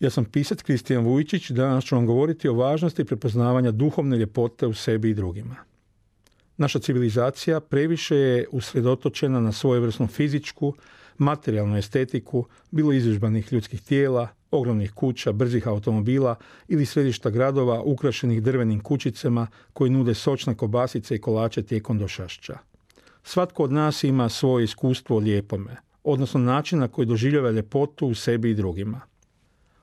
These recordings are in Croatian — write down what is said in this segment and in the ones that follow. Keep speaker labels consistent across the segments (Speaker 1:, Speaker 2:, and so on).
Speaker 1: Ja sam pisac Kristijan Vujčić, danas ću vam govoriti o važnosti prepoznavanja duhovne ljepote u sebi i drugima. Naša civilizacija previše je usredotočena na svojevrsnu fizičku, materijalnu estetiku, bilo izvježbanih ljudskih tijela, ogromnih kuća, brzih automobila ili središta gradova ukrašenih drvenim kućicama koji nude sočne kobasice i kolače tijekom došašća. Svatko od nas ima svoje iskustvo o lijepome, odnosno način na koji doživljava ljepotu u sebi i drugima.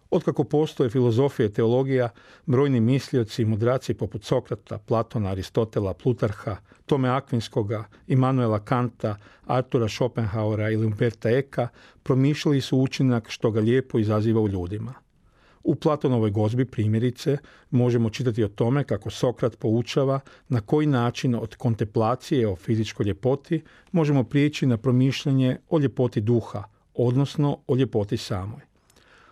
Speaker 1: Otkako postoje filozofija i teologija, brojni mislioci i mudraci poput Sokrata, Platona, Aristotela, Plutarha, Tome Akvinskoga, Immanuela Kanta, Artura Schopenhauera ili Umberta Eka promišljali su učinak što ga lijepo izaziva u ljudima. U Platonovoj gozbi primjerice možemo čitati o tome kako Sokrat poučava na koji način od kontemplacije o fizičkoj ljepoti možemo prijeći na promišljanje o ljepoti duha, odnosno o ljepoti samoj.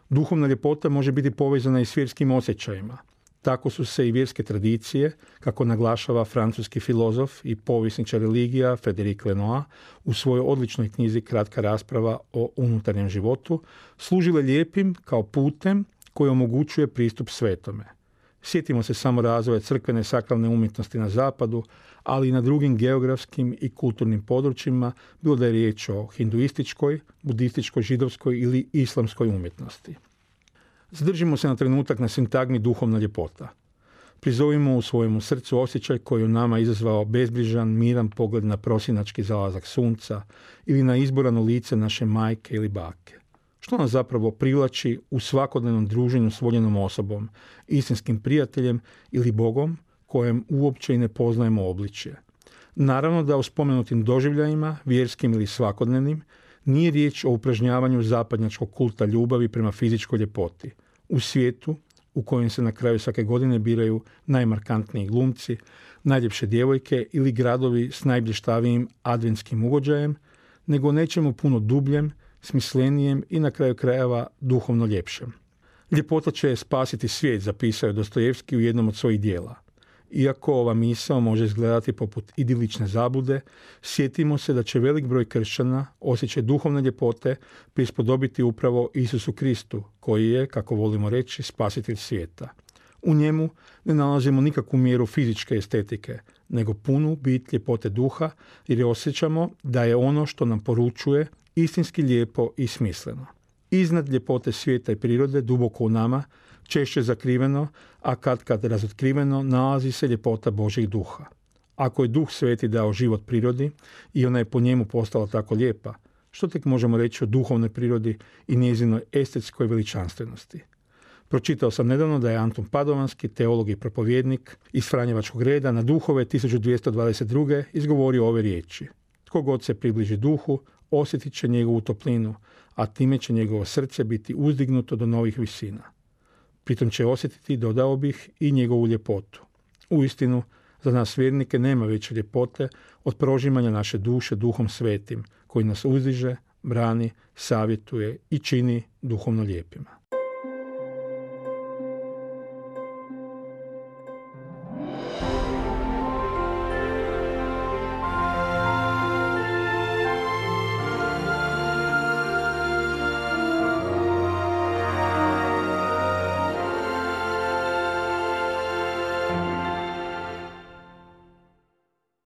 Speaker 1: Duhovna ljepota može biti povezana i s vjerskim osjećajima. Tako su se i vjerske tradicije, kako naglašava francuski filozof i povisničar religija Frédéric Lenoir u svojoj odličnoj knjizi Kratka rasprava o unutarnjem životu, služile lijepim kao putem koji omogućuje pristup svetome. Sjetimo se samo razvoja crkvene sakralne umjetnosti na zapadu, ali i na drugim geografskim i kulturnim područjima, bilo da je riječ o hinduističkoj, budističkoj, židovskoj ili islamskoj umjetnosti. Zadržimo se na trenutak na sintagmi duhovna ljepota. Prizovimo u svojemu srcu osjećaj koji u nama izazvao bezbrižan, miran pogled na prosinački zalazak sunca ili na izborano lice naše majke ili bake. Što nas zapravo privlači u svakodnevnom druženju s voljenom osobom, istinskim prijateljem ili Bogom kojem uopće i ne poznajemo obličje. Naravno da u spomenutim doživljajima, vjerskim ili svakodnevnim, nije riječ o upražnjavanju zapadnjačkog kulta ljubavi prema fizičkoj ljepoti. U svijetu, u kojem se na kraju svake godine biraju najmarkantniji glumci, najljepše djevojke ili gradovi s najblještavijim adventskim ugođajem, nego nečemu puno dubljem, smislenijem i na kraju krajeva duhovno ljepšem. Ljepota će spasiti svijet, zapisao je Dostojevski u jednom od svojih dijela. Iako ova misao može izgledati poput idilične zabude, sjetimo se da će velik broj kršćana osjećaj duhovne ljepote prispodobiti upravo Isusu Kristu, koji je, kako volimo reći, spasitelj svijeta. U njemu ne nalazimo nikakvu mjeru fizičke estetike, nego punu bit ljepote duha, jer je osjećamo da je ono što nam poručuje istinski lijepo i smisleno. Iznad ljepote svijeta i prirode, duboko u nama, češće zakriveno, a kad kad razotkriveno, nalazi se ljepota Božih duha. Ako je duh sveti dao život prirodi i ona je po njemu postala tako lijepa, što tek možemo reći o duhovnoj prirodi i njezinoj estetskoj veličanstvenosti. Pročitao sam nedavno da je Anton Padovanski, teolog i propovjednik iz Franjevačkog reda na duhove 1222. izgovorio ove riječi. Tko god se približi duhu, osjetit će njegovu toplinu, a time će njegovo srce biti uzdignuto do novih visina. Pritom će osjetiti, dodao bih, i njegovu ljepotu. Uistinu, za nas vjernike nema veće ljepote od prožimanja naše duše duhom svetim, koji nas uzdiže, brani, savjetuje i čini duhovno lijepima.